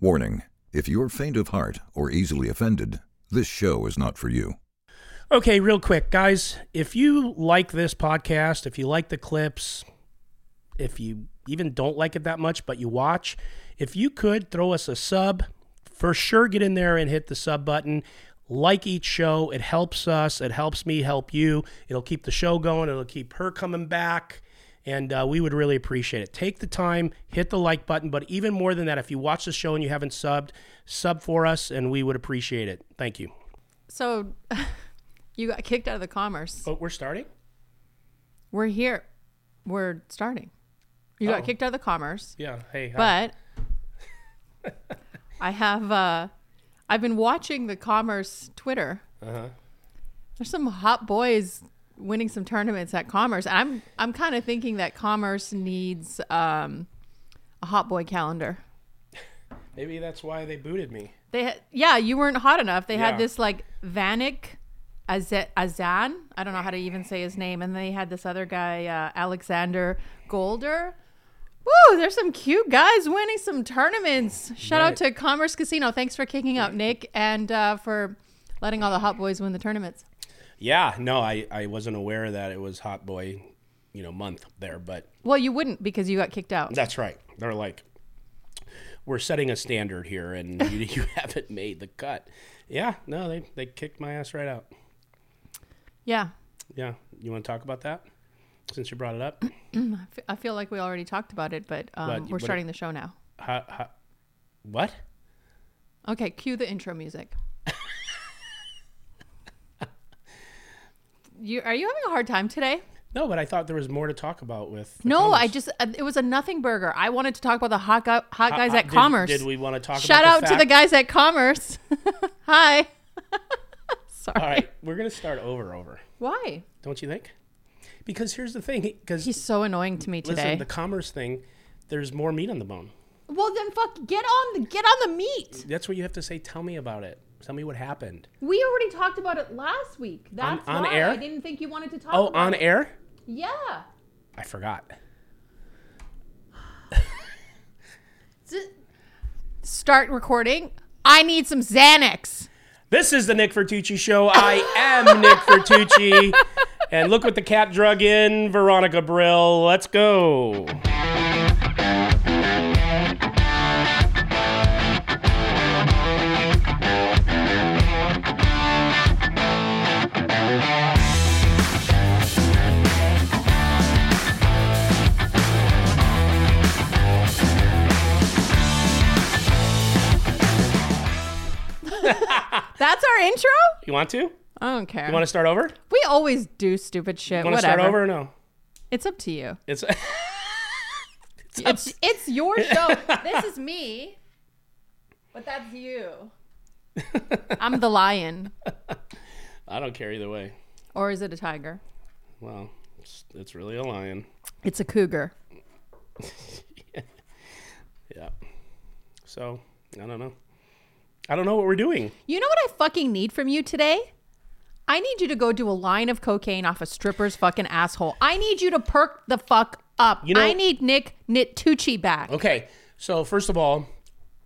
Warning if you're faint of heart or easily offended, this show is not for you. Okay, real quick, guys. If you like this podcast, if you like the clips, if you even don't like it that much, but you watch, if you could throw us a sub, for sure get in there and hit the sub button. Like each show, it helps us, it helps me help you. It'll keep the show going, it'll keep her coming back, and uh, we would really appreciate it. Take the time, hit the like button, but even more than that, if you watch the show and you haven't subbed, sub for us, and we would appreciate it. Thank you. So you got kicked out of the commerce. Oh, we're starting? We're here. We're starting. You Oh. got kicked out of the commerce, Yeah. Hey, hi. but I have uh I've been watching the commerce Twitter. Uh-huh. There's some hot boys winning some tournaments at commerce. I'm I'm kind of thinking that commerce needs um a hot boy calendar. Maybe that's why they booted me. They had, yeah, you weren't hot enough. They Yeah. had this like Vanik Az- Azan. I don't know how to even say his name. And they had this other guy, uh, Alexander Golder. Woo, there's some cute guys winning some tournaments. Shout Right. out to Commerce Casino. Thanks for kicking out Nick and uh, for letting all the hot boys win the tournaments. Yeah, no, I, I wasn't aware that it was Hot Boy, you know, month there, but Well, you wouldn't because you got kicked out. that's right. They're like, we're setting a standard here, and you, you haven't made the cut. Yeah, no, they, they kicked my ass right out. Yeah. Yeah, you want to talk about that since you brought it up? I feel like we already talked about it, but um, But- we're starting the show now. How, how, what? Okay, cue the intro music. You are you having a hard time today? No, but I thought there was more to talk about with. No, I just uh, it was a nothing burger. I wanted to talk about the hot hot guys How- at did- Commerce. Did we want to talk Shout out the to the guys at Commerce. Hi. Sorry. All right, we're going to start over, over. Why? Don't you think? Because here's the thing. Because He's so annoying to me today. listen, the commerce thing, there's more meat on the bone. well, then fuck, get on the get on the meat. That's what you have to say. Tell me about it. Tell me what happened. We already talked about it last week. That's on why air? I didn't think you wanted to talk. Oh, about on it. air? Yeah. I forgot. Start recording. I need some Xanax. This is the Nick Vertucci Show. I am Nick Vertucci. And look what the cat drug in, Veronica Brill. Let's go. That's our intro. You want to? I don't care. You want to start over? we always do stupid shit. You want to start over or no? It's up to you. It's It's it's your show. this is me, but that's you. I'm the lion, I don't care either way. or is it a tiger? Well, it's, it's really a lion. It's a cougar. Yeah. So, I don't know. I don't know what we're doing. You know what I fucking need from you today? I need you to go do a line of cocaine off a stripper's fucking asshole. I need you to perk the fuck up. You know- I need Nick Nitucci back. Okay. So, first of all,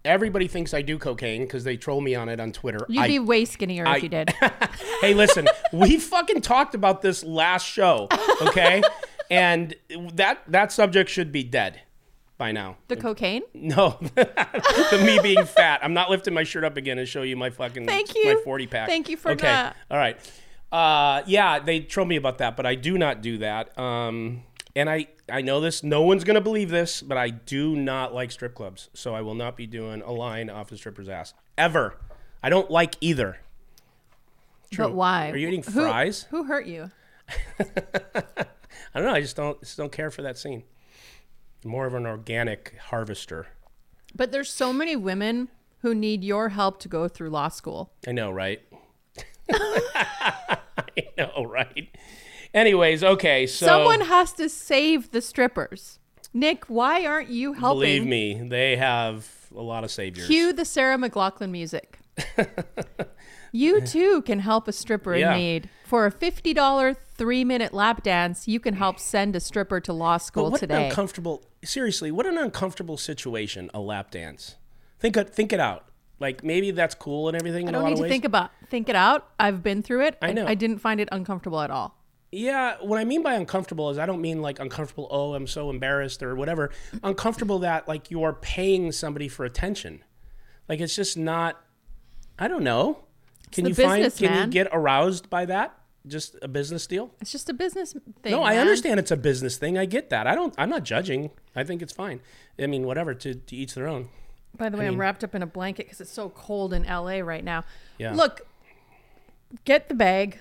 everybody thinks I do cocaine because they troll me on it on Twitter. You'd I be way skinnier I- if you did. hey, listen, we fucking talked about this last show, okay? and that that subject should be dead by now. The cocaine? No, the me being fat. I'm not lifting my shirt up again and show you my fucking Thank you. my 40 pack. Thank you for okay. that. All right. Uh, yeah, they troll me about that, but I do not do that. Um, and I I know this. No one's gonna believe this, but I do not like strip clubs, so I will not be doing a line off the stripper's ass ever. I don't like either. But why? Are you eating Who- fries? Who, hurt you? I don't know. I just don't just don't care for that scene. More of an organic harvester. But there's so many women who need your help to go through law school. I know, right? I know, right? Anyways, okay, so Someone has to save the strippers. Nick, why aren't you helping? believe me, they have a lot of saviors. Cue the Sarah McLachlan music. you too can help a stripper Yeah. in need. For a $50 three minute lap dance, you can help send a stripper to law but school what an today. uncomfortable seriously, what an uncomfortable situation a lap dance. Think it think it out. Like maybe that's cool and everything I in a don't lot need of to ways. think about think it out. I've been through it. I know. I didn't find it uncomfortable at all. Yeah, what I mean by uncomfortable is I don't mean like uncomfortable, oh, I'm so embarrassed or whatever. uncomfortable that like you are paying somebody for attention. Like it's just not I don't know. Can you find can you get aroused by that? Just a business deal? It's just a business thing. No, I understand it's a business thing. I get that. I don't I'm not judging. I think it's fine. I mean, whatever, to, to each their own. By the way, I'm wrapped up in a blanket because it's so cold in LA right now. Yeah. Look, get the bag.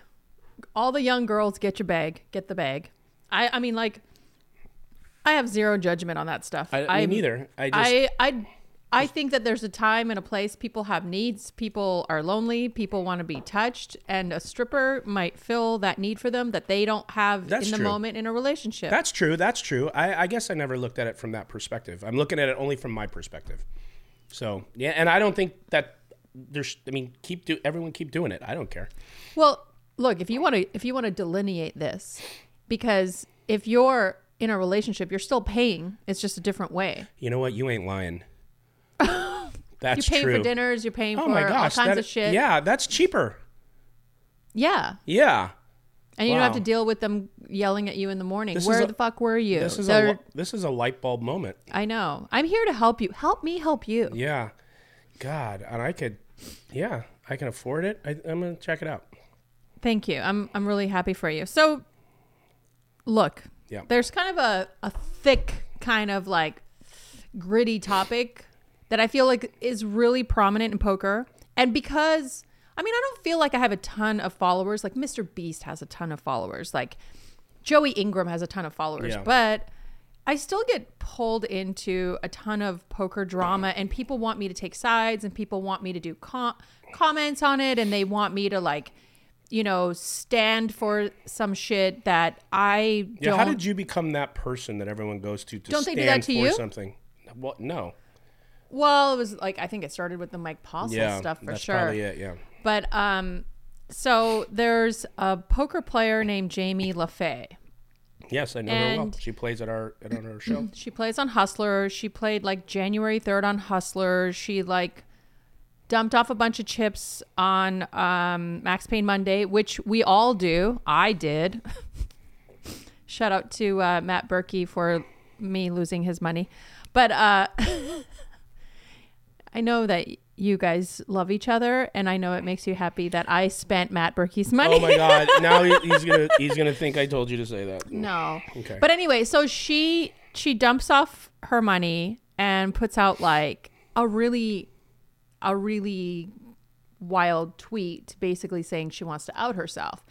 All the young girls, get your bag. Get the bag. I, I mean, like, I have zero judgment on that stuff. I, I'm- neither. I just I, I, I think that there's a time and a place. People have needs. People are lonely. People want to be touched, and a stripper might fill that need for them that they don't have That's in the true. moment in a relationship. That's true. That's true. I, I guess I never looked at it from that perspective. I'm looking at it only from my perspective. So yeah, and I don't think that there's. I mean, keep do everyone keep doing it. I don't care. Well, look, if you want to if you want to delineate this because if you're in a relationship, you're still paying. It's just a different way. You know what? You ain't lying. That's You're paying true. for dinners, you're paying Oh for gosh, all kinds that- of shit. Yeah, that's cheaper. Yeah. Yeah. And you don't have to deal with them yelling at you in the morning. This is Where a- the fuck were you? This is They're- a this is a light bulb moment. I know. I'm here to help you. Help me help you. Yeah. God, and I could. Yeah, I can afford it. I, I'm gonna check it out. Thank you. I'm I'm really happy for you. So look, Yeah. there's kind of a, a thick kind of like gritty topic that I feel like is really prominent in poker. And because I mean I don't feel like I have a ton of followers. Like Mr. Beast has a ton of followers. Like Joey Ingram has a ton of followers. Yeah. But I still get pulled into a ton of poker drama, and people want me to take sides, and people want me to do com- comments on it, and they want me to like, you know, stand for some shit that I Yeah. don't. How did you become that person that everyone goes to to Don't they stand do that to for you? something? Well, no. Well, it was like I think it started with the Mike Postle Yeah, stuff for that's sure. probably it. Yeah. But um, so there's a poker player named Jamie LaFay. Yes, I know her well. She plays at our at on our show. She plays on Hustler. She played like January 3rd on Hustler. She like dumped off a bunch of chips on um, Max Pain Monday, which we all do. I did. Shout out to uh, Matt Berkey for me losing his money. But uh, I know that you guys love each other, and I know it makes you happy that I spent Matt Berkey's money. Oh my God! Now he, he's gonna he's gonna think I told you to say that. No. Okay. But anyway, so she she dumps off her money and puts out like a really a really wild tweet basically saying she wants to out herself.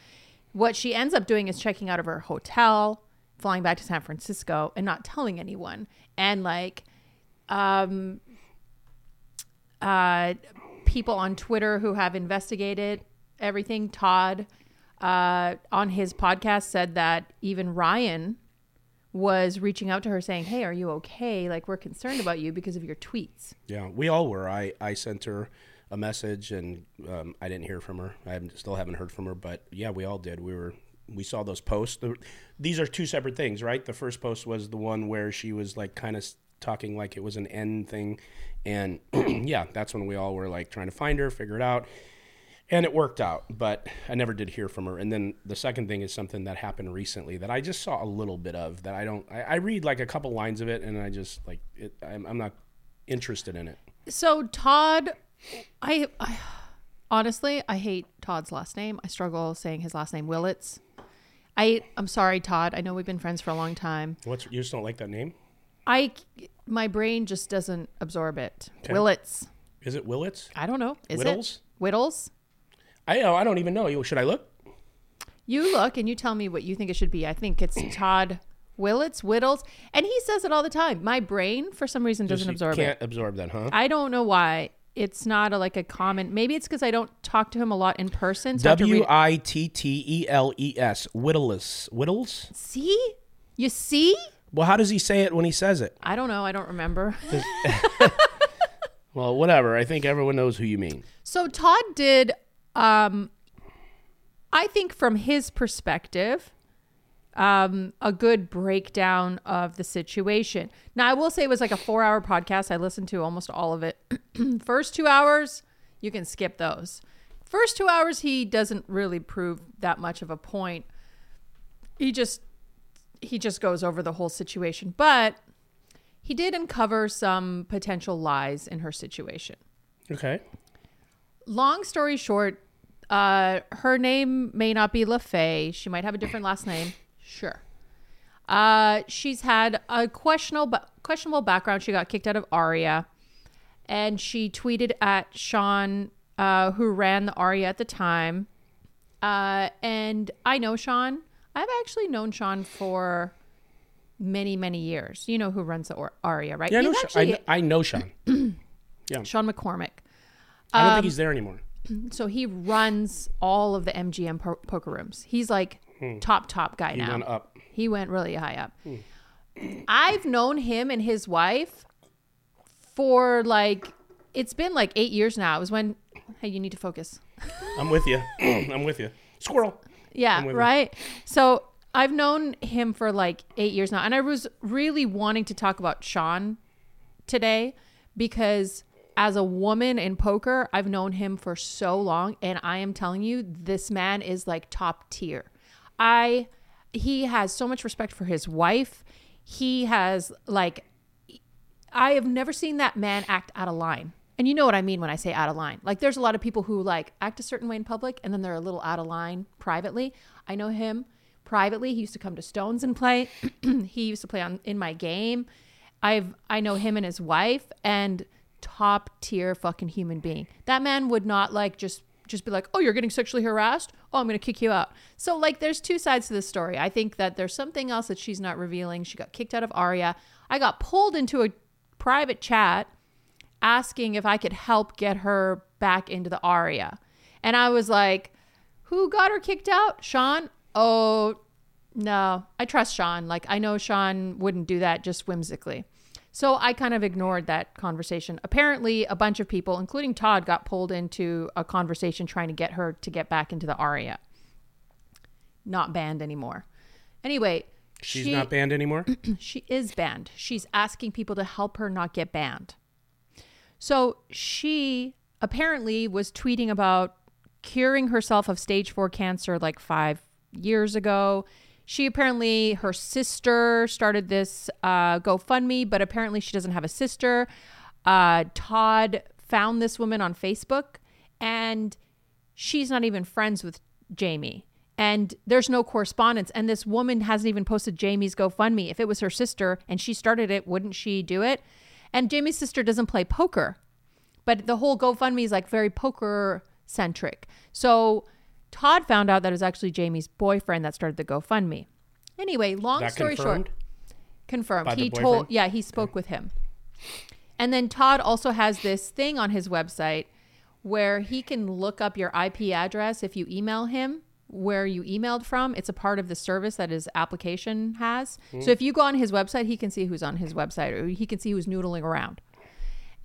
What she ends up doing is checking out of her hotel, flying back to San Francisco and not telling anyone. And like um uh people on Twitter who have investigated everything, Todd uh, on his podcast said that even Ryan was reaching out to her saying, "Hey, are you okay? Like we're concerned about you because of your tweets." Yeah, we all were. I, I sent her a message and um, I didn't hear from her. I haven't- still haven't heard from her, but yeah, we all did. We were we saw those posts. The, these are two separate things, right? The first post was the one where she was like kind of talking like it was an end thing, and yeah, that's when we all were like trying to find her, figure it out. And it worked out, but I never did hear from her. And then the second thing is something that happened recently that I just saw a little bit of. That I don't. I, I read like a couple lines of it, and I just like it. I'm, I'm not interested in it. So Todd, I, I honestly I hate Todd's last name. I struggle saying his last name, Willits. I I'm sorry, Todd. I know we've been friends for a long time. What's you just don't like that name? I my brain just doesn't absorb it. Okay. Willits. Is it Willits? I don't know. Is Whittles? it Whittles? I oh, I don't even know. Should I look? You look and you tell me what you think it should be. I think it's Todd Willits, Whittles, and he says it all the time. My brain, for some reason, doesn't Just absorb can't it. absorb that, huh? I don't know why. It's not a, like a common. Maybe it's because I don't talk to him a lot in person. So I have to W I T T E L E S. Whittles. Whittles? see, you see. Well, how does he say it when he says it? I don't know. I don't remember. Well, whatever. I think everyone knows who you mean. So Todd did, um, I think from his perspective, um, a good breakdown of the situation. Now, I will say it was like a four hour podcast. I listened to almost all of it. First two hours, you can skip those. First two hours, he doesn't really prove that much of a point. He just he just goes over the whole situation, but he did uncover some potential lies in her situation. Okay. Long story short, uh, her name may not be LaFay. She might have a different last name. Sure. Uh, she's had a questionable questionable background. She got kicked out of Aria, and she tweeted at Sean, uh, who ran the Aria at the time. Uh, and I know Sean. I've actually known Sean for many many years. You know who runs the Or- Aria, right? Yeah, I know, Sean. I, I know Sean. Sean McCormick. I don't Um, think he's there anymore. So he runs all of the MGM po- poker rooms. He's like top top guy Hmm. He now. went up. He went really high up. I've known him and his wife for like it's been like eight years now. It was when hey, you need to focus. I'm with you. I'm with you. Squirrel. Yeah, right. So I've known him for like eight years now, and I was really wanting to talk about Sean today because as a woman in poker, I've known him for so long, and I am telling you, this man is like top tier. I he has so much respect for his wife. He has like I have never seen that man act out of line. And you know what I mean when I say out of line. Like there's a lot of people who like act a certain way in public and then they're a little out of line privately. I know him privately. He used to come to Stones and play. he used to play on in my game. I've I know him and his wife and top tier fucking human being. That man would not like just just be like, "Oh, you're getting sexually harassed? Oh, I'm going to kick you out." So like there's two sides to this story. I think that there's something else that she's not revealing. She got kicked out of Aria. I got pulled into a private chat asking if I could help get her back into the Aria. And I was like, "Who got her kicked out? Sean?" Oh, no. I trust Sean. Like I know Sean wouldn't do that just whimsically. So I kind of ignored that conversation. Apparently, a bunch of people, including Todd, got pulled into a conversation trying to get her to get back into the Aria. Not banned anymore. Anyway, She's she, not banned anymore. she is banned. She's asking people to help her not get banned. So she apparently was tweeting about curing herself of stage four cancer like five years ago. She apparently, her sister started this uh, GoFundMe, but apparently she doesn't have a sister. Uh, Todd found this woman on Facebook and she's not even friends with Jamie. And there's no correspondence. And this woman hasn't even posted Jamie's GoFundMe. If it was her sister and she started it, wouldn't she do it? And Jamie's sister doesn't play poker, but the whole GoFundMe is like very poker centric. So Todd found out that it was actually Jamie's boyfriend that started the GoFundMe. Anyway, long That story confirmed. short, confirmed. By he told, yeah, he spoke with him. And then Todd also has this thing on his website where he can look up your IP address if you email him where you emailed from. It's a part of the service that his application has. Hmm. So if you go on his website, he can see who's on his website or he can see who's noodling around.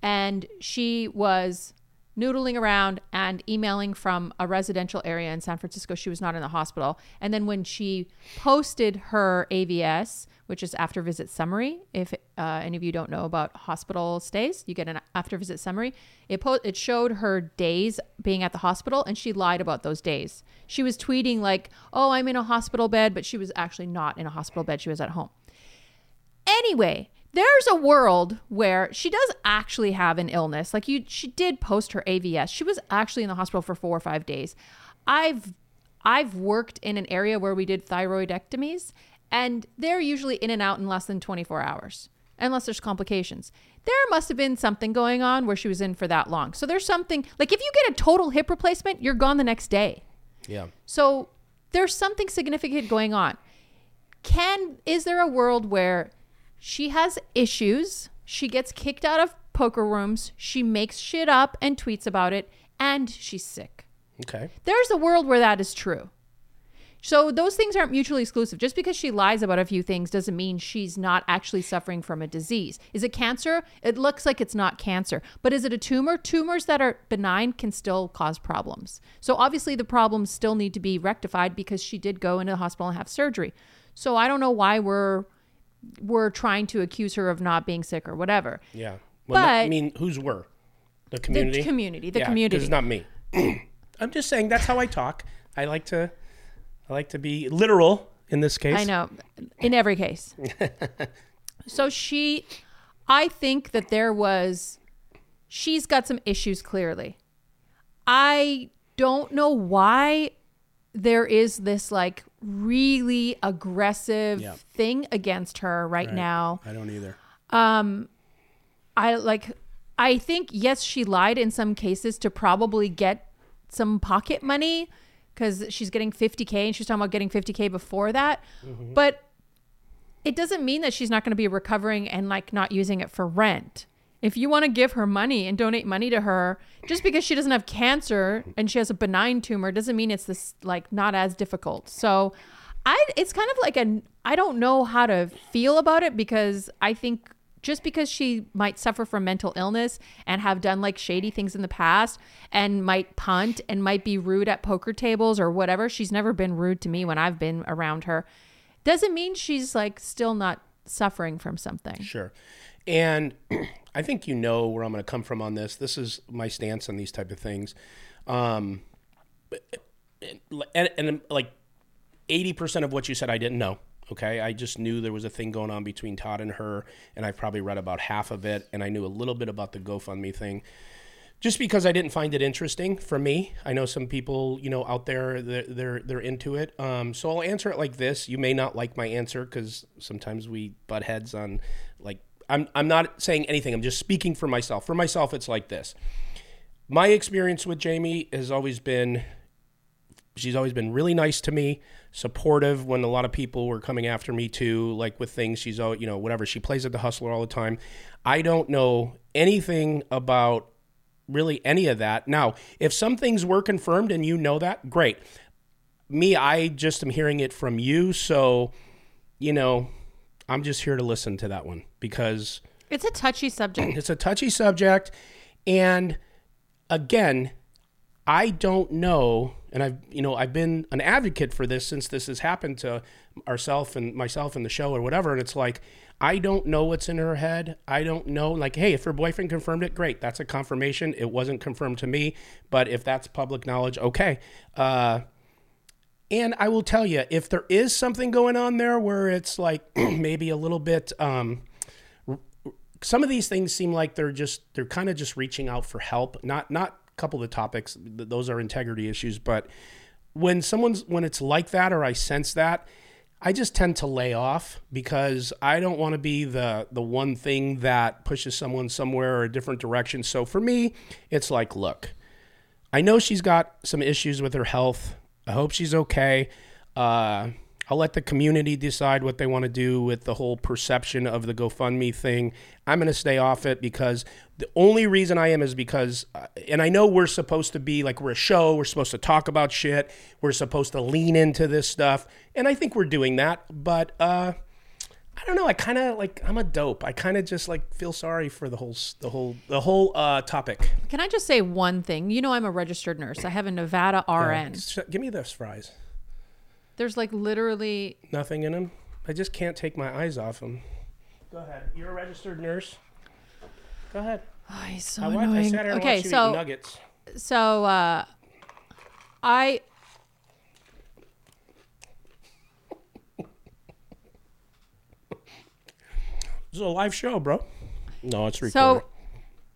And she was noodling around and emailing from a residential area in San Francisco. She was not in the hospital. And then when she posted her AVS, which is after visit summary, if uh, any of you don't know about hospital stays, you get an after visit summary. It po- it showed her days being at the hospital, and she lied about those days. She was tweeting like, "Oh, I'm in a hospital bed," but she was actually not in a hospital bed. She was at home. Anyway, there's a world where she does actually have an illness. Like you she did post her AVS. She was actually in the hospital for 4 or 5 days. I've I've worked in an area where we did thyroidectomies and they're usually in and out in less than 24 hours unless there's complications. There must have been something going on where she was in for that long. So there's something like if you get a total hip replacement, you're gone the next day. Yeah. So there's something significant going on. Can is there a world where she has issues, she gets kicked out of poker rooms, she makes shit up and tweets about it, and she's sick? Okay. There's a world where that is true. So those things aren't mutually exclusive. Just because she lies about a few things doesn't mean she's not actually suffering from a disease. Is it cancer? It looks like it's not cancer. But is it a tumor? Tumors that are benign can still cause problems. So obviously the problems still need to be rectified because she did go into the hospital and have surgery. So I don't know why we're we're trying to accuse her of not being sick or whatever. Yeah. Well, no- I mean, who's were? The community. The community, the Yeah, community. It's not me. I'm just saying that's how I talk. I like to, I like to be literal in this case. I know, in every case. so she, I think that there was, she's got some issues clearly. I don't know why there is this like really aggressive Yeah. thing against her right, now. I don't either. Um, I like I think yes she lied in some cases to probably get some pocket money cuz she's getting 50k and she's talking about getting 50k before that. Mm-hmm. But it doesn't mean that she's not going to be recovering and like not using it for rent. If you want to give her money and donate money to her just because she doesn't have cancer and she has a benign tumor doesn't mean it's this like not as difficult. So I it's kind of like an I don't know how to feel about it because I think just because she might suffer from mental illness and have done like shady things in the past and might punt and might be rude at poker tables or whatever, she's never been rude to me when I've been around her. Doesn't mean she's like still not suffering from something. Sure. And I think you know where I'm going to come from on this. This is my stance on these type of things. Um, and, and like 80% of what you said, I didn't know. Okay. I just knew there was a thing going on between Todd and her, and I've probably read about half of it. And I knew a little bit about the GoFundMe thing just because I didn't find it interesting for me. I know some people, you know, out there they're they're, they're into it. Um, so I'll answer it like this. You may not like my answer because sometimes we butt heads on like I'm I'm not saying anything. I'm just speaking for myself. For myself, it's like this. My experience with Jamie has always been she's always been really nice to me, supportive when a lot of people were coming after me too, like with things she's always, you know, whatever. She plays at the hustler all the time. I don't know anything about really any of that. Now, if some things were confirmed and you know that, great. Me, I just am hearing it from you, so you know, I'm just here to listen to that one because It's a touchy subject. it's a touchy subject and again i don't know and i've you know i've been an advocate for this since this has happened to ourself and myself in the show or whatever. And it's like i don't know what's in her head. I don't know like hey if her boyfriend confirmed it great. That's a confirmation. It wasn't confirmed to me but if that's public knowledge okay. Uh and I will tell you, if there is something going on there where it's like maybe a little bit, um, some of these things seem like they're just they're kind of just reaching out for help. Not not couple of the topics; th- those are integrity issues. But when someone's when it's like that, or I sense that, I just tend to lay off because I don't want to be the the one thing that pushes someone somewhere or a different direction. So for me, it's like, look, I know she's got some issues with her health. I hope she's okay. Uh, I'll let the community decide what they want to do with the whole perception of the GoFundMe thing. I'm going to stay off it because the only reason I am is because, uh, and I know we're supposed to be like we're a show, we're supposed to talk about shit, we're supposed to lean into this stuff, and I think we're doing that. But uh, I don't know. I kind of like I'm a dope. I kind of just like feel sorry for the whole the whole the whole uh, topic. Can I just say one thing? You know, I'm a registered nurse. I have a Nevada RN. Give me those fries. There's like literally Nothing in him. I just can't take my eyes off him. Go ahead. You're a registered nurse. Go ahead. oh, he's so I, wa- I annoying. sat here and okay, watched you eat so nuggets. so uh, I This is a live show, bro. No, it's recorded. So,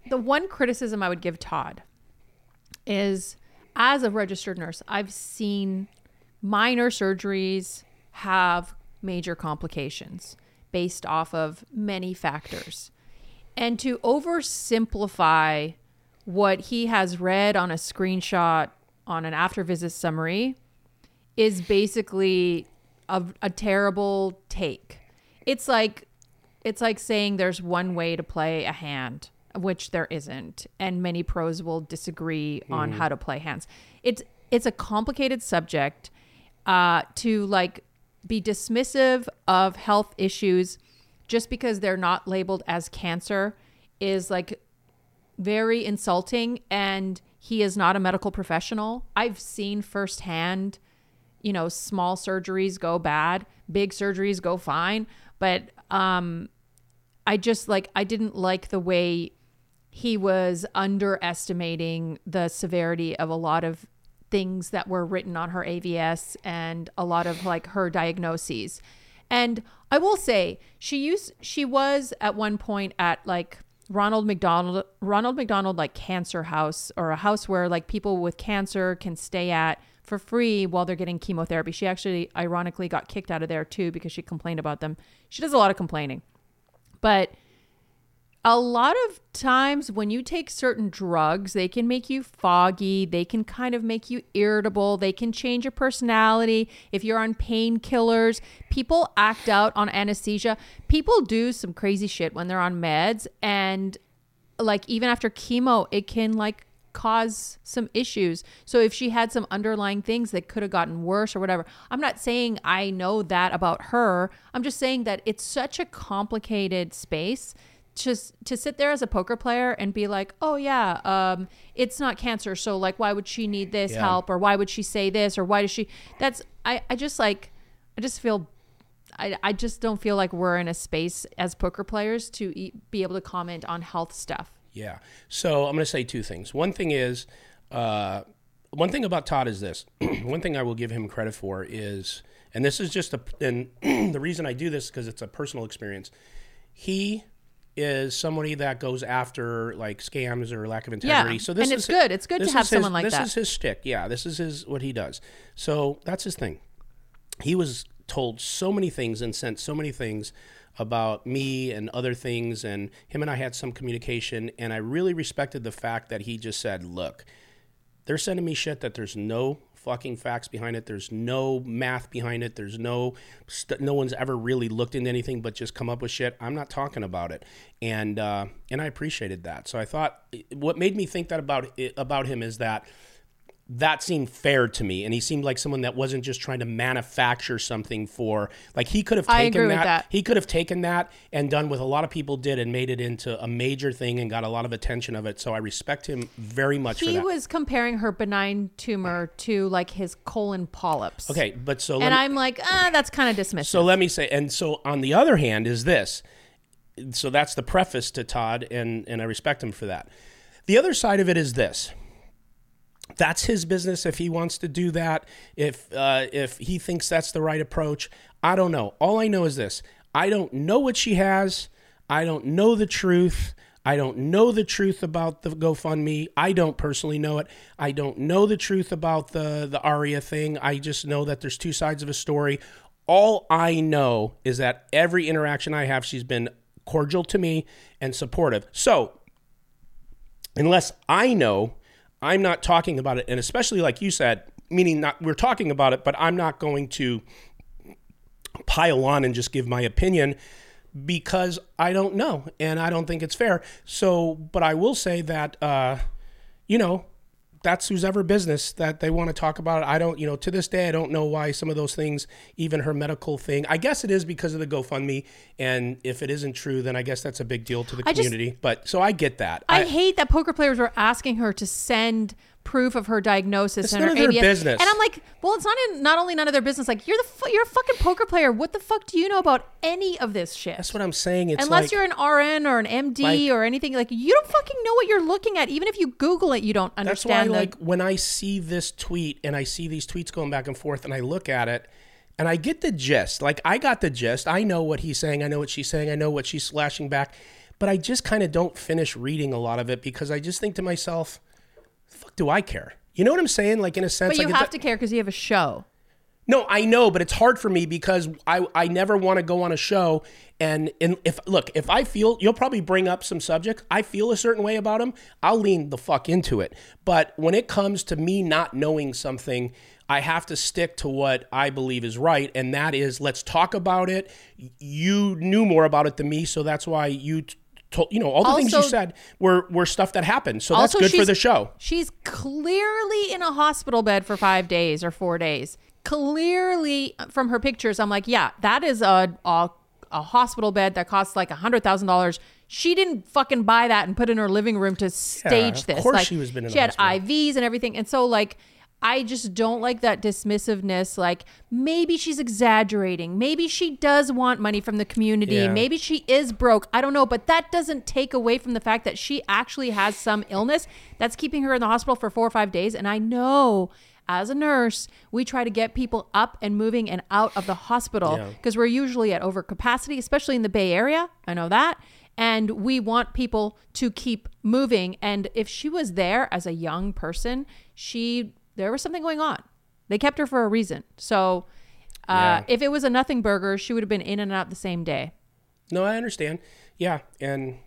the one criticism I would give Todd is as a registered nurse, I've seen minor surgeries have major complications based off of many factors. And to oversimplify what he has read on a screenshot on an after visit summary is basically a, a terrible take. It's like it's like saying there's one way to play a hand, which there isn't, and many pros will disagree on hmm. how to play hands. It's it's a complicated subject. Uh, to like be dismissive of health issues just because they're not labeled as cancer is like very insulting and he is not a medical professional. I've seen firsthand you know, small surgeries go bad, big surgeries go fine. But um, I just like, I didn't like the way he was underestimating the severity of a lot of things that were written on her AVS and a lot of like her diagnoses. And I will say she used she was at one point at like Ronald McDonald Ronald McDonald like cancer house or a house where like people with cancer can stay at for free while they're getting chemotherapy. She actually ironically got kicked out of there too because she complained about them. She does a lot of complaining. But a lot of times when you take certain drugs, they can make you foggy. They can kind of make you irritable. They can change your personality. If you're on painkillers, people act out on anesthesia. People do some crazy shit when they're on meds. And like even after chemo, it can like cause some issues. So if she had some underlying things that could have gotten worse or whatever, I'm not saying I know that about her. I'm just saying that it's such a complicated space just to sit there as a poker player and be like, oh yeah, um, it's not cancer, so like, why would she need this Yeah. help, or why would she say this, or why does she? That's I, I just like, I just feel, I, I just don't feel like we're in a space as poker players to e- be able to comment on health stuff. Yeah. So I'm going to say two things. One thing is, uh, one thing about Todd is this. one thing I will give him credit for is, and this is just a, and the reason I do this because it's a personal experience. He is somebody that goes after like scams or lack of integrity. Yeah, So this and is it's good. It's good to have someone his, like this is his stick. Yeah, this is his what he does. So that's his thing he was told so many things and sent so many things about me and other things and him and I had some communication and I really respected the fact that he just said, "Look, they're sending me shit that there's no fucking facts behind it. There's no math behind it. There's no st- no one's ever really looked into anything but just come up with shit. I'm not talking about it." And uh, and I appreciated that. So I thought what made me think that about about him is that that seemed fair to me and he seemed like someone that wasn't just trying to manufacture something for like he could have I taken that, that. he could have taken that and done what a lot of people did and made it into a major thing and got a lot of attention of it so i respect him very much for He was comparing her benign tumor to like his colon polyps. okay but so And me- I'm like, ah, that's kind of dismissive. So let me say, and so on the other hand is this. So that's the preface to Todd, and and I respect him for that. The other side of it is this. That's his business if he wants to do that. If uh, if he thinks that's the right approach, I don't know. All I know is this: I don't know what she has. I don't know the truth. I don't know the truth about the GoFundMe. I don't personally know it. I don't know the truth about the the Aria thing. I just know that there's two sides of a story. All I know is that every interaction I have, she's been cordial to me and supportive. So, unless I know, I'm not talking about it. And especially like you said, meaning not we're talking about it, but I'm not going to pile on and just give my opinion because I don't know and I don't think it's fair. So, but I will say that, uh, you know, that's whose ever business that they want to talk about it. I don't, you know, to this day, I don't know why some of those things, even her medical thing, I guess it is because of the GoFundMe. And if it isn't true, then I guess that's a big deal to the I just- community. but so I get that. I, hate that poker players were asking her to send proof of her diagnosis It's and none her of their business. And I'm like, well, it's not in, not only none of their business. Like you're the fu- you're a fucking poker player. What the fuck do you know about any of this shit? that's what I'm saying. It's Unless like, you're an RN or an MD Like- or anything, like you don't fucking know what you're looking at. Even if you Google it, you don't understand. That's why, the- like, when I see this tweet and I see these tweets going back and forth, and I look at it, and I get the gist. Like, I got the gist. I know what he's saying. I know what she's saying. I know what she's slashing back. But I just kind of don't finish reading a lot of it because I just think to myself, "Fuck, do I care?" You know what I'm saying? Like in a sense, but you like, have to care because you have a show. no, I know, but it's hard for me because I, I never want to go on a show and, and if look, if I feel you'll probably bring up some subject, I feel a certain way about them, I'll lean the fuck into it. But when it comes to me not knowing something, I have to stick to what I believe is right, and that is let's talk about it. You knew more about it than me, so that's why you told you know all the things you said were were stuff that happened. So that's good for the show. She's clearly in a hospital bed for five days or four days. Clearly, from her pictures, I'm like, yeah, that is a a, a hospital bed that costs like a hundred thousand dollars. She didn't fucking buy that and put in her living room to stage of this. course like, she was been in she had hospital. IVs and everything, and so like. I just don't like that dismissiveness. Like maybe she's exaggerating. Maybe she does want money from the community. Yeah. Maybe she is broke. I don't know. But that doesn't take away from the fact that she actually has some illness that's keeping her in the hospital for four or five days. And I know as a nurse, we try to get people up and moving and out of the hospital Yeah. because we're usually at overcapacity, especially in the Bay Area. I know that. And we want people to keep moving. And if she was there as a young person, she there was something going on. They kept her for a reason. So uh, Yeah. if it was a nothing burger, she would have been in and out the same day. No, I understand. Yeah, and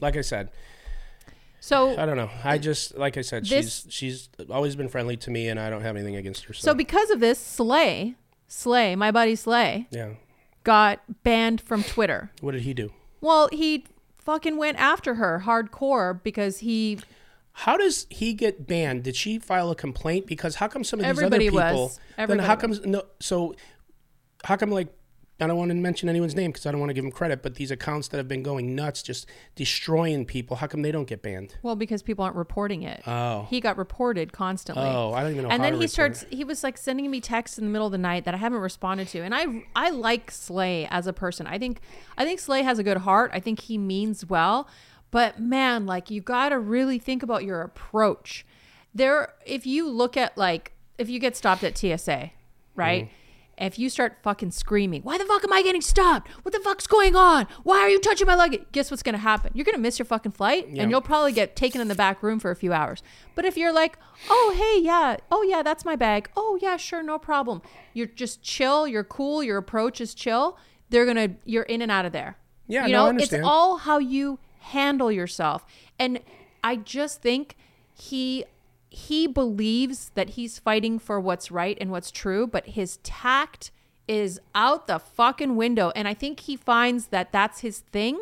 like I said, So I don't know. I just like I said, This- she's she's always been friendly to me, and I don't have anything against her. So, so because of this, Slay, Slay, my buddy Slay, yeah, got banned from Twitter. what did he do? Well, he fucking went after her hardcore because he How does he get banned? Did she file a complaint? Because how come some of these Everybody other people? was. Then how was. comes no? So how come like I don't want to mention anyone's name because I don't want to give them credit, but these accounts that have been going nuts, just destroying people, how come they don't get banned? well because people aren't reporting it. Oh, He got reported constantly. oh, I don't even know. and then he starts it. he was like sending me texts in the middle of the night that i haven't responded to and i i like slay as a person i think i think slay has a good heart i think he means well but man like you got to really think about your approach there if you look at like if you get stopped at tsa right Mm-hmm. If you start fucking screaming, why the fuck am I getting stopped? What the fuck's going on? Why are you touching my luggage? Guess what's gonna happen? You're gonna miss your fucking flight Yeah. and you'll probably get taken in the back room for a few hours. But if you're like, oh, hey, yeah, oh, yeah, that's my bag. Oh, yeah, sure, no problem. You're just chill, you're cool, your approach is chill. They're gonna, you're in and out of there. Yeah, you no, know, it's all how you handle yourself. And I just think he he believes that he's fighting for what's right and what's true, but his tact is out the fucking window. And I think he finds that that's his thing.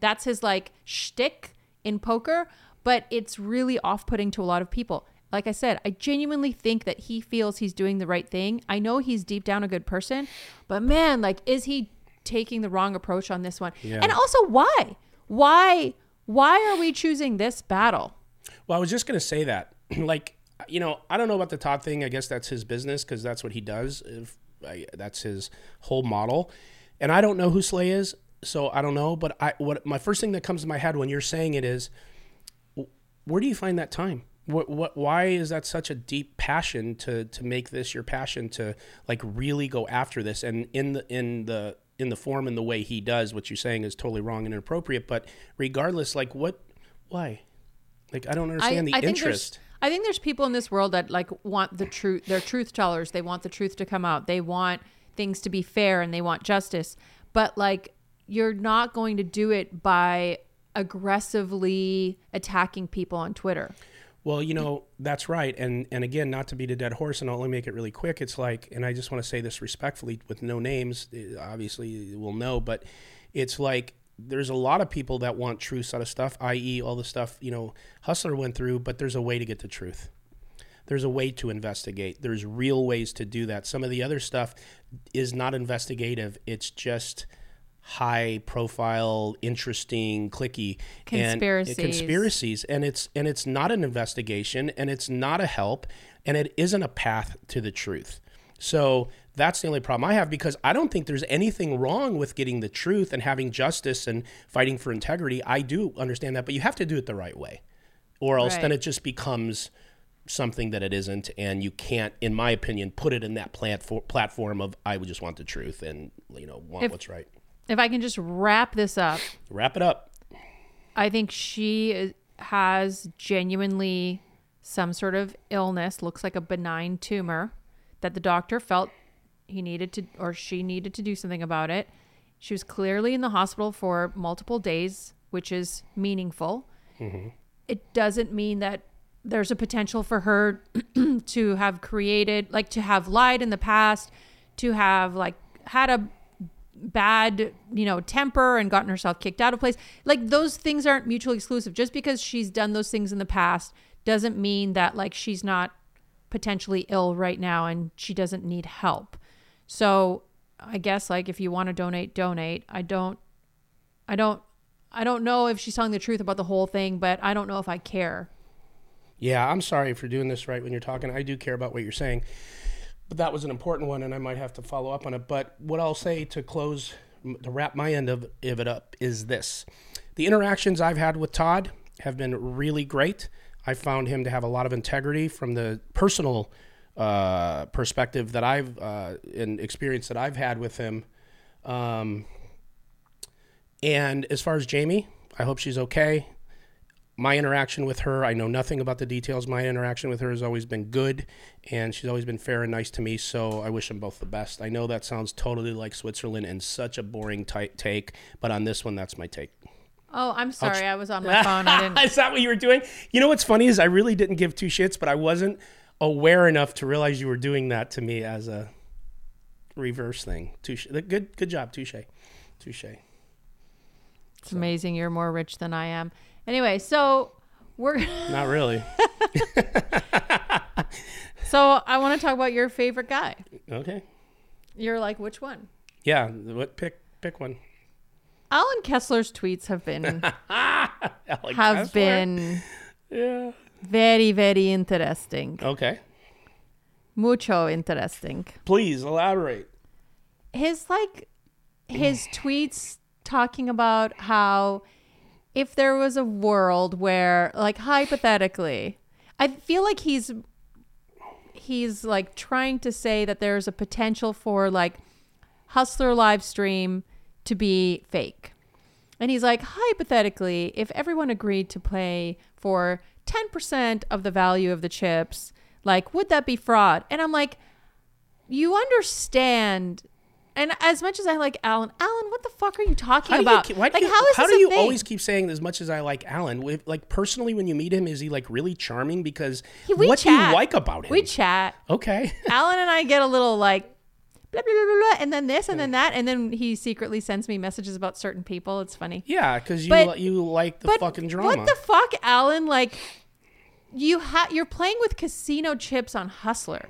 That's his like shtick in poker, but it's really off putting to a lot of people. Like I said, I genuinely think that he feels he's doing the right thing. I know he's deep down a good person, but man, like, is he taking the wrong approach on this one? Yeah. And also, why? Why? Why are we choosing this battle? Well, I was just going to say that. like, you know, I don't know about the Todd thing. I guess that's his business because that's what he does. If I, that's his whole model, and I don't know who Slay is, so I don't know. But I, what my first thing that comes to my head when you're saying it is, where do you find that time? What, what, why is that such a deep passion to to make this your passion to like really go after this and in the in the in the form and the way he does what you're saying is totally wrong and inappropriate but regardless like what why like I don't understand the think interest. I think there's people in this world that like want the truth. They're truth tellers. They want the truth to come out. They want things to be fair and they want justice. But like, you're not going to do it by aggressively attacking people on Twitter. Well, you know that's right, and and again, not to beat a dead horse, and I'll only make it really quick. It's like, and I just want to say this respectfully, with no names. eh, Obviously, we'll know, but it's like there's a lot of people that want truth out of stuff, i.e., all the stuff you know Hustler went through. But there's a way to get the truth. There's a way to investigate. There's real ways to do that. Some of the other stuff is not investigative. It's just high profile, interesting, clicky and Conspiracies. conspiracies and it's and it's not an investigation and it's not a help and it isn't a path to the truth. So that's the only problem I have because I don't think there's anything wrong with getting the truth and having justice and fighting for integrity. I do understand that, but you have to do it the right way. Or else then it just becomes something that it isn't and you can't in my opinion put it in that platform platform of I would just want the truth and you know want If- what's right. If I can just wrap this up, Wrap it up. I think she is- has genuinely some sort of illness, looks like a benign tumor, that the doctor felt he needed to or she needed to do something about it. She was clearly in the hospital for multiple days, which is meaningful. Mm-hmm. It doesn't mean that there's a potential for her to have created, like, to have lied in the past, to have, like, had a bad, you know, temper and gotten herself kicked out of place. Like those things aren't mutually exclusive. Just because she's done those things in the past doesn't mean that like she's not potentially ill right now and she doesn't need help. So, I guess like if you want to donate, donate. I don't I don't I don't know if she's telling the truth about the whole thing, but I don't know if I care. Yeah, I'm sorry for doing this right when you're talking. I do care about what you're saying. But that was an important one, and I might have to follow up on it. But what I'll say to close, to wrap my end of, it up, is this the interactions I've had with Todd have been really great. I found him to have a lot of integrity from the personal uh, perspective that I've uh, and experience that I've had with him. Um, and as far as Jamie, I hope she's okay. My interaction with her, I know nothing about the details. My interaction with her has always been good, and she's always been fair and nice to me. So I wish them both the best. I know that sounds totally like Switzerland and such a boring t- take, but on this one, that's my take. Oh, I'm sorry. I was on my phone. I didn't. is that what you were doing? You know what's funny is I really didn't give two shits, but I wasn't aware enough to realize you were doing that to me as a reverse thing. Touche. Good, good job, touche, touche. It's amazing. You're more rich than I am. Anyway, so we're Not really. so I want to talk about your favorite guy. Okay. You're like, which one? Yeah. What? Pick. Pick one. Alan Kessler's tweets have been have Kessler? been Yeah. very very interesting. Okay. Mucho interesting. Please elaborate. his like his tweets talking about how if there was a world where like hypothetically i feel like he's he's like trying to say that there's a potential for like hustler live stream to be fake. And he's like hypothetically if everyone agreed to pay for 10% of the value of the chips like would that be fraud? And i'm like you understand and as much as I like Alan, Alan, what the fuck are you talking How about? you, why do like, you, how is how do you thing? always keep saying as much as I like Alan? With, like personally, when you meet him, is he like really charming? Because He- we what do you like about him? We chat. okay. Alan and I get a little like blah blah blah blah, blah and then this and then that, and then he secretly sends me messages about certain people. It's funny. Yeah, because you But- you like the fucking drama. what the fuck, Alan? Like, you ha- you're playing with casino chips on Hustler.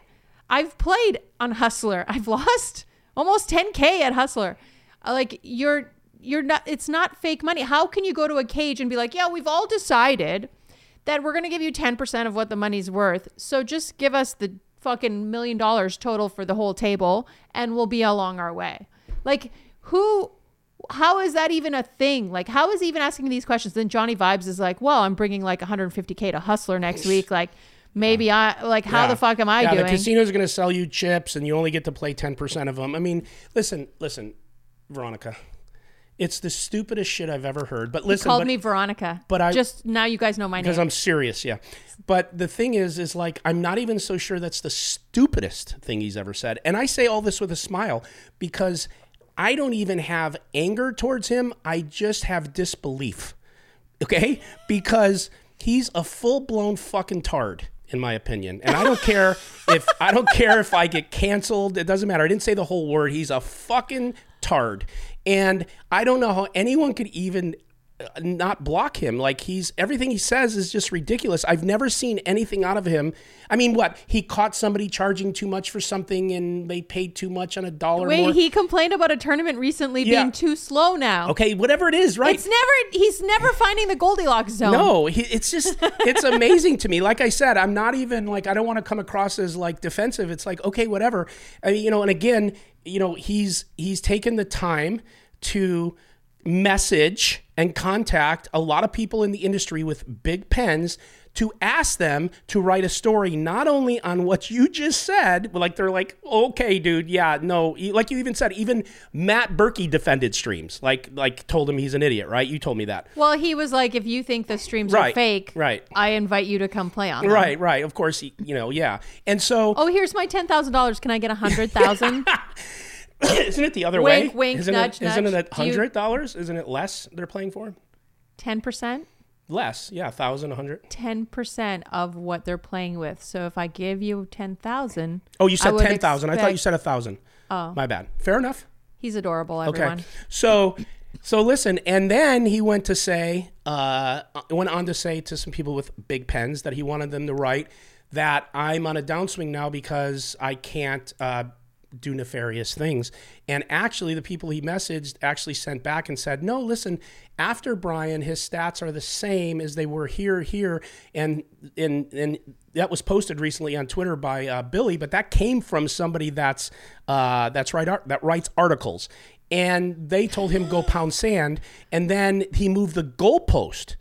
I've played on Hustler. I've lost almost 10k at Hustler. Uh, Like you're you're not. It's not fake money. How can you go to a cage and be like, yeah, we've all decided that we're gonna give you 10% of what the money's worth. So just give us the fucking million dollars total for the whole table, and we'll be along our way. Like who how is that even a thing? Like, how is he even asking these questions? Then Johnny Vibes is like, well, I'm bringing like 150K to Hustler next week. Like, maybe I, like, how Yeah. the fuck am I yeah, doing? the casino's going to sell you chips, and you only get to play ten percent of them. I mean, listen, listen, Veronica, it's the stupidest shit I've ever heard. But listen, Called but, me Veronica. but I- just now you guys know my name because. I'm serious, yeah. But the thing is, is like I'm not even so sure that's the stupidest thing he's ever said. And I say all this with a smile because I don't even have anger towards him. I just have disbelief. Okay, because he's a full blown fucking tard. In my opinion, and I don't care if I don't care if I get canceled. It doesn't matter. I didn't say the whole word. He's a fucking tard, and I don't know how anyone could even not block him. Like he's everything he says is just ridiculous. I've never seen anything out of him. I mean, what he caught somebody charging too much for something, and they paid too much on a dollar Wait, more. he complained about a tournament recently Yeah. being too slow now. okay, whatever it is, right? It's never, he's never finding the Goldilocks zone. No, he, it's just it's amazing to me. Like I said, I'm not even like I don't want to come across as like defensive. It's like okay, whatever. I mean, you know, and again, you know, he's he's taken the time to message and contact a lot of people in the industry with big pens to ask them to write a story not only on what you just said, but like they're like, okay, dude, yeah, no, like you even said, even Matt Berkey defended streams, like like told him he's an idiot, right? You told me that. Well, he was like, if you think the streams are fake, right. I invite you to come play on them. Right, right. Of course, he- you know, yeah. And so, Oh, here's my ten thousand dollars. Can I get a hundred thousand? isn't it the other Wink, way? wink, isn't nudge, it, Isn't nudge. it Do you- hundred dollars? Isn't it less? They're playing for Ten percent. less. Yeah, thousand, a hundred. 10% of what they're playing with. So if I give you 10,000, Oh, you said would ten thousand. I thought you said a thousand. Oh, my bad. Fair enough. he's adorable, Everyone. Okay. So, so listen, and then he went to say, uh, went on to say to some people with big pens that he wanted them to write that I'm on a downswing now because I can't uh, do nefarious things. And actually, the people he messaged actually sent back and said, no, listen, after Brian, his stats are the same as they were here, here. And, and, and that was posted recently on Twitter by uh, Billy, but that came from somebody that's, uh, that's right, that writes articles. And they told him go pound sand. And then he moved the goalpost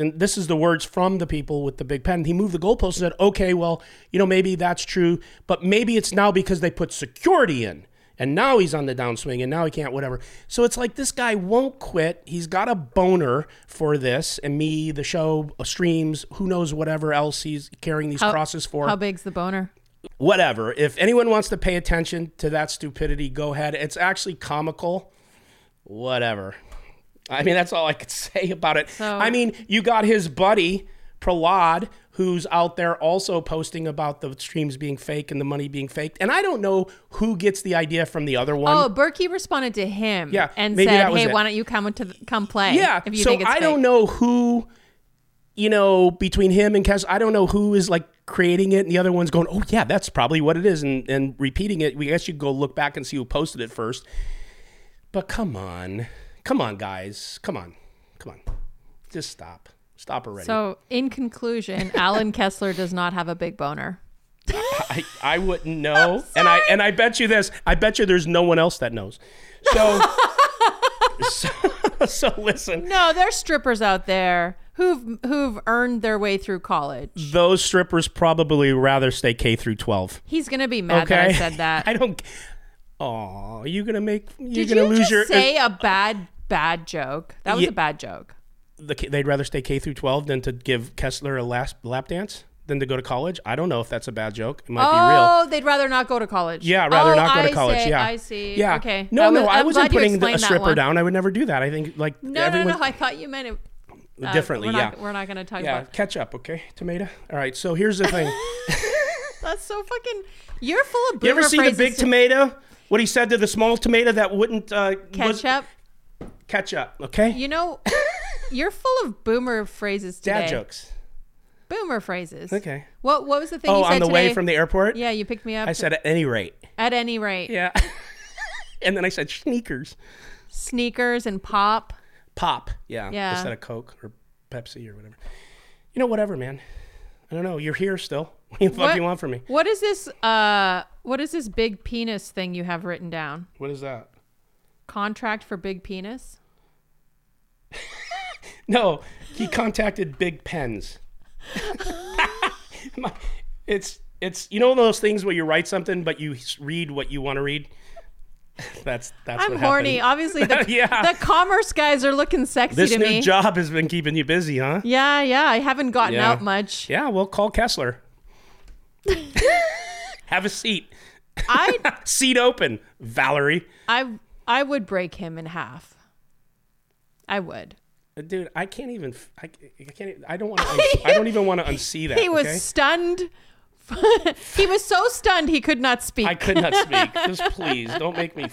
and this is the words from the people with the big pen. He moved the goalpost and said, okay, well, you know, maybe that's true, but maybe it's now because they put security in. And now he's on the downswing and now he can't, whatever. So it's like this guy won't quit. He's got a boner for this and me, the show, uh, streams, who knows whatever else he's carrying these How- crosses for How big's the boner? whatever. If anyone wants to pay attention to that stupidity, go ahead. It's actually comical. Whatever. I mean, that's all I could say about it. So- I mean, you got his buddy Prahlad, who's out there also posting about the streams being fake and the money being faked. And I don't know who gets the idea from the other one. Oh, Berkey responded to him. Yeah, and said, "Hey, it. why don't you come to the, come play? Yeah. if you so think it's I don't know who, you know, between him and Kes, I don't know who is like creating it, and the other one's going, "Oh yeah, that's probably what it is," and and repeating it. We guess you go look back and see who posted it first. But come on, come on, guys, come on, come on, just stop, stop already. So, in conclusion, Alan Kessler does not have a big boner. I, I wouldn't know, and I and I bet you this. I bet you there's no one else that knows. So. so, so listen. No, there's strippers out there who've who've earned their way through college. those strippers probably rather stay K through 12. He's gonna be mad Okay. that I said that. I don't. Oh, you gonna make? You're Did gonna you lose just your. say uh, a bad bad joke? That was Yeah. a bad joke. the, they'd rather stay K through 12 than to give Kessler a last lap dance than to go to college. I don't know if that's a bad joke. It might be real. Oh, they'd rather not go to college. Yeah, rather Oh, not go to I college. see, yeah, I see. Yeah. Okay. No, I no, was- I I'm wasn't putting the, a stripper down. I would never do that. I think like No, everyone no, no. I thought you meant it uh, differently. We're yeah. not, we're not going to talk yeah, about. catch up, okay? Tomato. All right. So here's the thing. That's so fucking. You're full of. you ever see the big to- tomato? What he said to the small tomato that wouldn't uh, was- ketchup? Catch up. Okay. You know, you're full of boomer phrases today. Dad jokes. Boomer phrases. Okay. What What was the thing Oh, you said on the today? way from the airport. Yeah, you picked me up. I said at any rate. at any rate, Yeah. and then I said sneakers. sneakers and pop. Pop. Yeah. Yeah. Instead of Coke or Pepsi or whatever. You know, whatever, man. I don't know. You're here still. What the fuck What- you want from me? What is this? Uh, what is this big penis thing you have written down? What is that? Contract for big penis. No, he contacted Big Pens. It's it's you know those things where you write something but you read what you want to read. That's that's I'm what horny. happened. Obviously, the, Yeah. the commerce guys are looking sexy This to new me. job has been keeping you busy, huh? yeah, yeah. I haven't gotten Yeah. out much. Yeah, well, call Kessler. Have a seat. I Seat open, Valerie. I I would break him in half. I would. Dude, I can't even. I can't. e- I don't want to. I don't even want to unsee that. He was okay? stunned. he was so stunned he could not speak. I could not speak. Just please don't make me.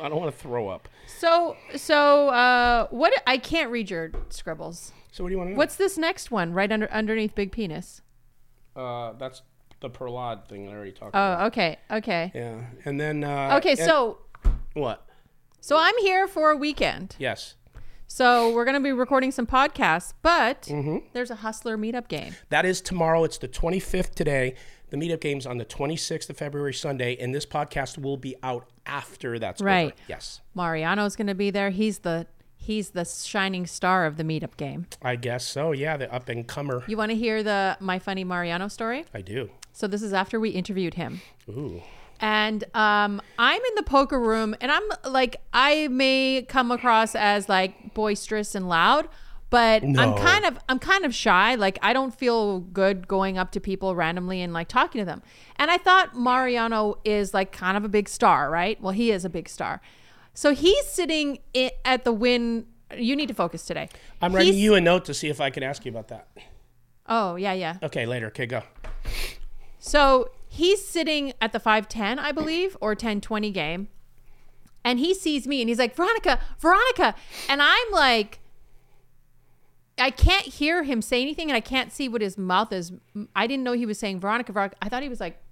I don't want to throw up. So so uh what I can't read your scribbles. So what do you want to know? What's this next one right under underneath big penis? Uh, that's the Prahlad thing that I already talked Oh, about. Oh, okay. Okay. Yeah, and then. Uh, Okay, and- so what? So I'm here for a weekend. Yes, So we're going to be recording some podcasts, but Mm-hmm. there's a hustler meetup game. that is tomorrow. It's the 25th today. The meetup game's on the 26th of February, Sunday, and this podcast will be out after that's over. Right. Yes, Mariano's going to be there. He's the he's the shining star of the meetup game. I guess so. Yeah, the up and comer. You want to hear the my funny Mariano story? I do. So this is after we interviewed him. Ooh. And um, I'm in the poker room, and I'm like, I may come across as like boisterous and loud, but No. I'm kind of, I'm kind of shy. Like, I don't feel good going up to people randomly and like talking to them. And I thought Mariano is like kind of a big star, right? Well, he is a big star. So he's sitting at the win. You need to focus today. I'm writing He's- you a note to see if I can ask you about that. Oh yeah, yeah. Okay, later. Okay, go. So he's sitting at the 510, I believe, or 1020 game. And he sees me and he's like, Veronica, Veronica. And I'm like, I can't hear him say anything and I can't see what his mouth is. I didn't know he was saying Veronica, Veronica. I thought he was like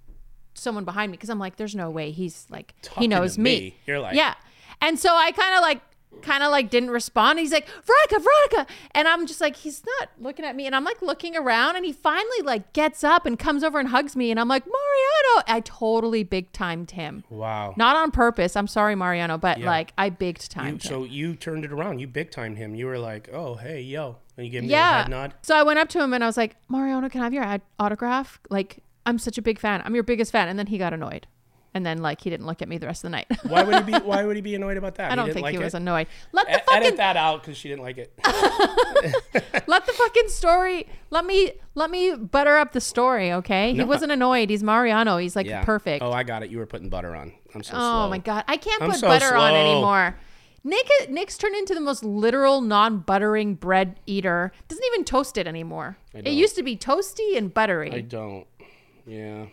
someone behind me because I'm like, there's no way he's like he knows me. me. You're like- yeah. And so I kind of like kind of like didn't respond. He's like, Veronica, Veronica. And I'm just like, he's not looking at me. And I'm like looking around and he finally like gets up and comes over and hugs me. And I'm like, Mariano. I totally big timed him. Wow. Not on purpose. I'm sorry, Mariano, but Yeah. like I big timed him. so you turned it around. You big timed him. You were like, "Oh, hey, yo," and you gave me a yeah. head nod. So I went up to him and I was like, Mariano, can I have your ad- autograph? Like, I'm such a big fan. I'm your biggest fan. And then he got annoyed. And then like he didn't look at me the rest of the night. Why would he be? Why would he be annoyed about that? I don't think like he was annoyed. Let the E- fucking Edit that out because she didn't like it. let the fucking story let me let me butter up the story, okay? He uh wasn't annoyed. He's Mariano. He's like yeah. perfect. Oh, I got it. You were putting butter on. I'm so sorry. Oh slow. my god, I can't I'm put so butter on anymore. Nick Nick's turned into the most literal non-buttering bread eater. Doesn't even toast it anymore. It used to be toasty and buttery. I don't. Yeah.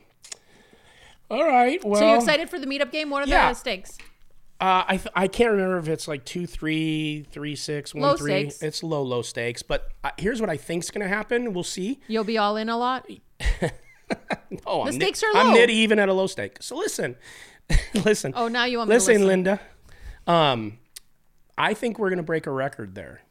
All right. Well, so you excited for the meetup game? What are Yeah. the stakes? Uh, I th- I can't remember if it's like two three three six one Low three. stakes. It's low low stakes, but uh, here's what I think's gonna happen. We'll see. You'll be all in a lot. Oh, I'm The stakes nit- are I'm low. nitty even at a low stake. So listen, listen. Oh, now you want me to listen. Linda. Um, I think we're gonna break a record there.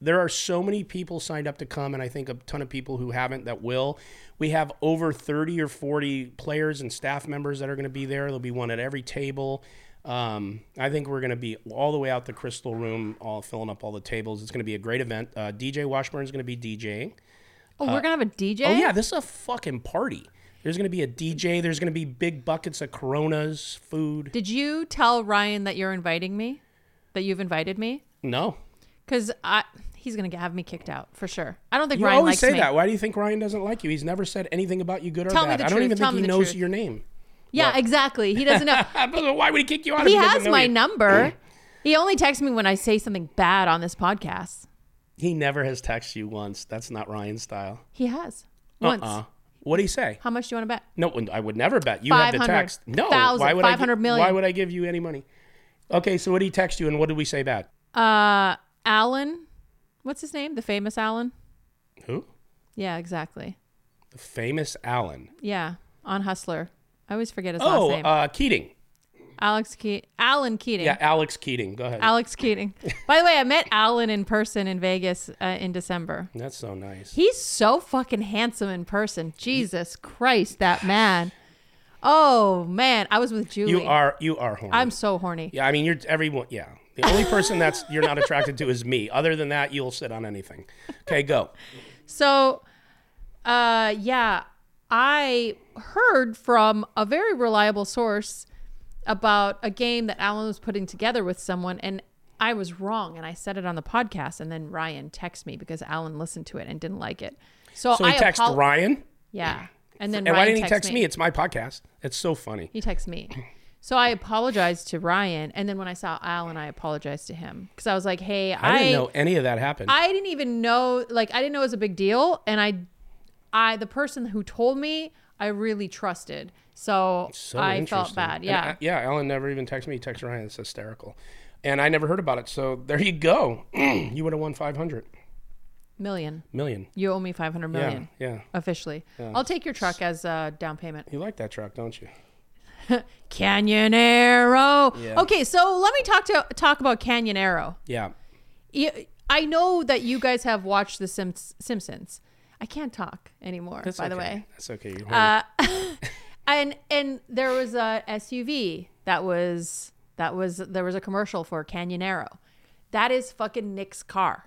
There are so many people signed up to come, and I think a ton of people who haven't that will. We have over 30 or 40 players and staff members that are going to be there. There'll be one at every table. Um, I think we're going to be all the way out the crystal room, all filling up all the tables. It's going to be a great event. Uh, DJ is going to be DJing. Oh, we're gonna have a DJ. Oh yeah, this is a fucking party. There's gonna be a DJ. There's gonna be big buckets of Coronas, food. Did you tell Ryan that you're inviting me? That you've invited me? No, Because I he's gonna have me kicked out for sure. I don't think you Ryan always likes say me. that. Why do you think Ryan doesn't like you? He's never said anything about you, good or Tell me bad. the I don't truth. even Tell think me he the knows truth. your name. Yeah, exactly. He doesn't know. But Why would he kick you out? he if he has know my you? number. He only texts me when I say something bad on this podcast. He never has texted you once. That's not Ryan's style. He has once. Uh. What do he say? How much do you want to bet? No, I would never bet. You have the 500, text. No, thousand, why would I? 500 gi- million. Why would I give you any money? Okay, so what did he text you, and what did we say bad? Uh, Alan, what's his name? The famous Alan. Who? Yeah, exactly. The famous Alan. Yeah, on Hustler. I always forget his last Oh, name. uh, Keating. Alex Ke- Alan Keating. Yeah, Alex Keating. Go ahead. Alex Keating. By the way, I met Alan in person in Vegas uh, in December. That's so nice. He's so fucking handsome in person. Jesus Christ, that man. Oh man, I was with Julie. You are you are horny. I'm so horny. yeah, I mean you're everyone. Yeah, the only person that's you're not attracted to is me. Other than that, you'll sit on anything. Okay, go. So, uh, yeah, I heard from a very reliable source about a game that Alan was putting together with someone, and I was wrong, and I said it on the podcast, and then Ryan texted me because Alan listened to it and didn't like it. So, So he I texted Ryan, Yeah, and then and Ryan why didn't he texted text me? It's my podcast. It's so funny. He texts me. So I apologized to Ryan, and then when I saw Alan, I apologized to him because I was like, "Hey, I didn't know any of that happened. I didn't even know like I didn't know it was a big deal and I I the person who told me I really trusted. So, so I felt bad. And, Yeah. uh, yeah. Alan never even texted me. He texted Ryan. It's hysterical. And I never heard about it. So there you go. you would have won five hundred million. million. You owe me 500 million Yeah, yeah. officially. I'll take your truck as a down payment. You like that truck, don't you? Canyonero. Yeah. Okay, so let me talk to talk about Canyonero. Yeah. I know that you guys have watched The Simps- Simpsons. I can't talk anymore, That's by the way. That's okay. Uh, and and there was a SUV that was that was there was a commercial for Canyonero. That is fucking Nick's car.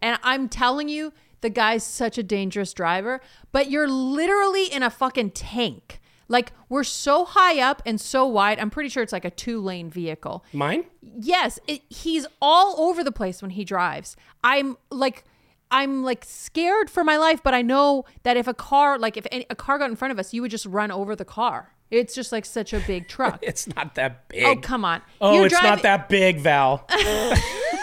And I'm telling you, the guy's such a dangerous driver, but you're literally in a fucking tank. Like we're so high up and so wide. I'm pretty sure it's like a two-lane vehicle. Mine? Yes, it, he's all over the place when he drives. I'm like I'm like scared for my life, but I know that if a car like if any, a car got in front of us, you would just run over the car. It's just like such a big truck. It's not that oh, big. oh, come on. Oh, You're it's driving- not that big, Val.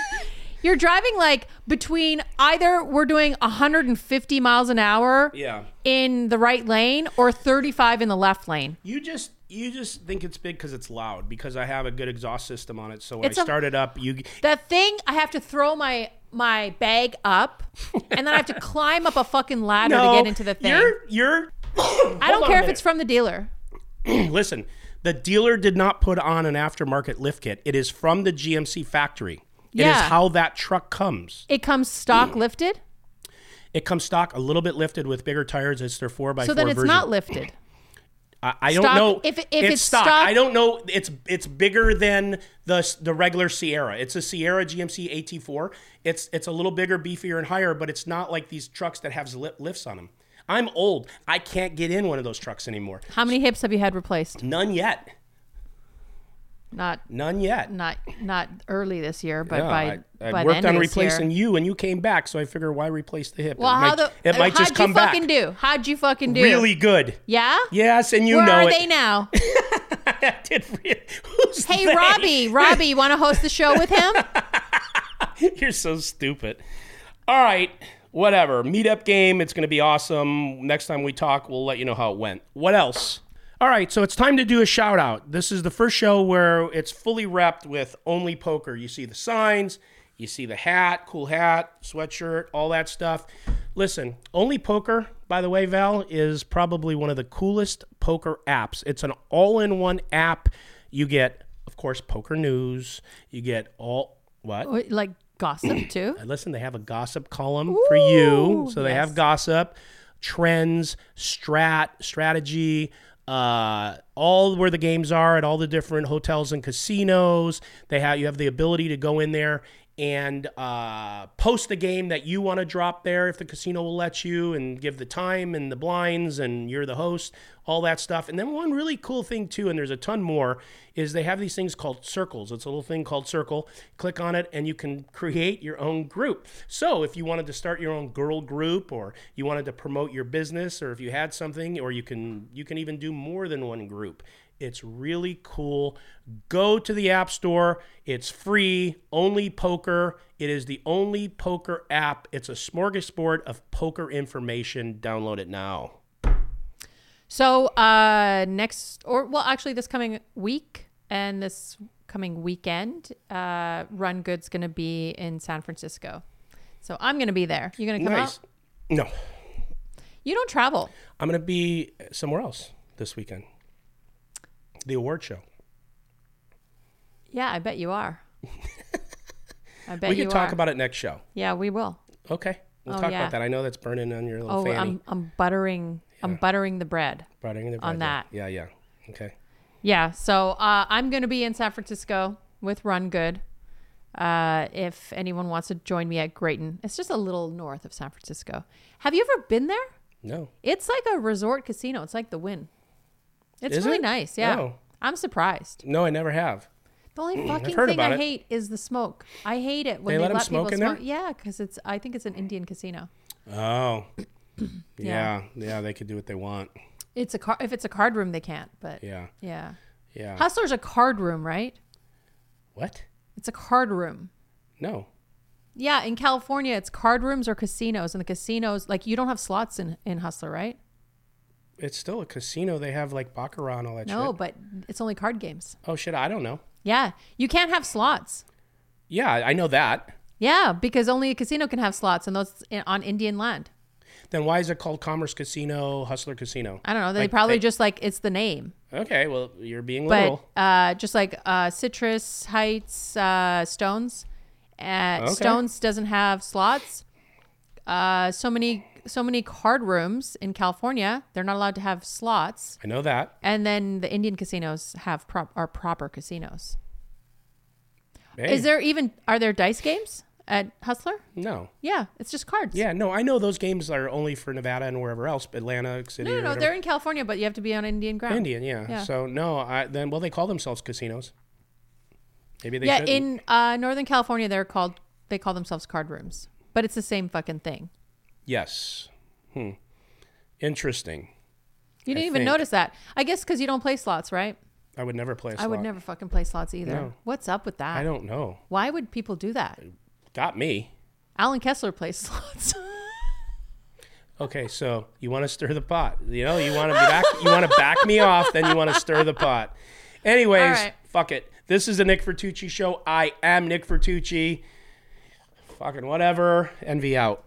You're driving like between either we're doing 150 miles an hour yeah. in the right lane or 35 in the left lane. You just you just think it's big because it's loud because I have a good exhaust system on it. So when It's I a- start it up, you That thing, I have to throw my my bag up, and then I have to climb up a fucking ladder no to get into the thing. You're you're. I don't care if it's from the dealer. Listen, the dealer did not put on an aftermarket lift kit. It is from the GMC factory. It is Yeah. how that truck comes. It comes stock mm. lifted, It comes stock a little bit lifted with bigger tires. It's their four x so then it's version. not lifted. I, I don't stock- know if- if it's stock. stock- I don't know. It's it's bigger than the the regular Sierra. It's a Sierra GMC AT4. It's it's a little bigger, beefier, and higher, but it's not like these trucks that have li- lifts on them. I'm old. I can't get in one of those trucks anymore. How many hips have you had replaced? None yet. Not None yet. not not early this year, but Yeah, by I, I by the worked end on replacing you, and you came back, so I figure why replace the hip? Well, it how might, the it might just come back. how'd you fucking do? How'd you fucking do? Really good. Yeah. Yes, and you know Where know are it. they now? I did re- Who's Hey, they? Robbie, Robbie, you want to host the show with him? You're so stupid. All right, whatever. Meetup game. It's going to be awesome. Next time we talk, we'll let you know how it went. What else? All right, so it's time to do a shout out. This is the first show where it's fully wrapped with only poker. You see the signs, you see the hat, cool hat, sweatshirt, all that stuff. Listen, only poker, by the way, Val, is probably one of the coolest poker apps. It's an all in one app. You get, of course, poker news. You get all, what? Oh, like gossip too. Listen, they have a gossip column for you. So they yes. have gossip, trends, strat, strategy, uh, all where the games are at all the different hotels and casinos. They have you have the ability to go in there and uh, post the game that you want to drop there if the casino will let you and give the time and the blinds and you're the host all that stuff and then one really cool thing too and there's a ton more is they have these things called circles it's a little thing called circle click on it and you can create your own group so if you wanted to start your own girl group or you wanted to promote your business or if you had something or you can you can even do more than one group it's really cool. Go to the App Store. It's free, only poker. It is the only poker app. It's a smorgasbord of poker information. Download it now. So uh, next, or well, actually, this coming week and this coming weekend, uh, Run Good's going to be in San Francisco. So I'm going to be there. You're going to come Nice. out? No, You don't travel. I'm going to be somewhere else this weekend. The award show. Yeah, I bet you are. I bet We can talk are. about it next show. Yeah, we will. Okay. We'll Oh, talk yeah. about that. I know that's burning on your little Oh, fanny. I'm I'm buttering I'm buttering the bread. Burning the bread on that. Yeah, yeah. yeah. Okay. Yeah, so uh, I'm going to be in San Francisco with Run Good. Uh, if anyone wants to join me at Graton, it's just a little north of San Francisco. Have you ever been there? No. It's like a resort casino. It's like the Wynn. It's Is really it? nice. Yeah, Oh. I'm surprised. No, I never have. The only fucking thing I it. hate is the smoke. I hate it when They they, let let smoke people in there? smoke. Yeah, because it's. I think it's an Indian casino. Oh. Yeah. yeah. Yeah, they could do what they want. It's a car. If it's a card room, they can't. But Yeah. yeah, Yeah. Hustler's a card room, right? what? It's a card room. No. Yeah, in California, it's card rooms or casinos, and the casinos like you don't have slots in in Hustler, right? It's still a casino. They have like baccarat and all that No, shit. but it's only card games. Oh shit, I don't know. Yeah, you can't have slots. Yeah, I know that. Yeah, because only a casino can have slots, and those in, on Indian land. Then why is it called Commerce Casino, Hustler Casino? I don't know. They Like, probably they- just like it's the name, Okay, well you're being but literal. uh, just like uh, Citrus Heights, uh, Stones, uh, Okay. Stones doesn't have slots. Uh, so many, so many card rooms in California, they're not allowed to have slots. I know that. And then the Indian casinos have prop are proper casinos. Hey, Is there even are there dice games at Hustler? no. Yeah, it's just cards. Yeah, no, I know those games are only for Nevada and wherever else, Atlantic City. No, no, no. They're in California, but you have to be on Indian ground. Indian, yeah. Yeah. So no, I then well they call themselves casinos. Maybe they yeah, shouldn't. in uh, Northern California, they're called they call themselves card rooms, but it's the same fucking thing. Yes. Hmm. Interesting. You didn't I even think. notice that. I guess because you don't play slots, right? I would never play. I would never fucking play slots either. No. What's up with that? I don't know. Why would people do that? Got me. Alan Kessler plays slots. Okay, so you want to stir the pot. You know, you want to back you want to back me off, then you want to stir the pot. Anyways, right. fuck it. This is the Nick Vertucci show. I am Nick Vertucci. Fucking whatever. Envy out.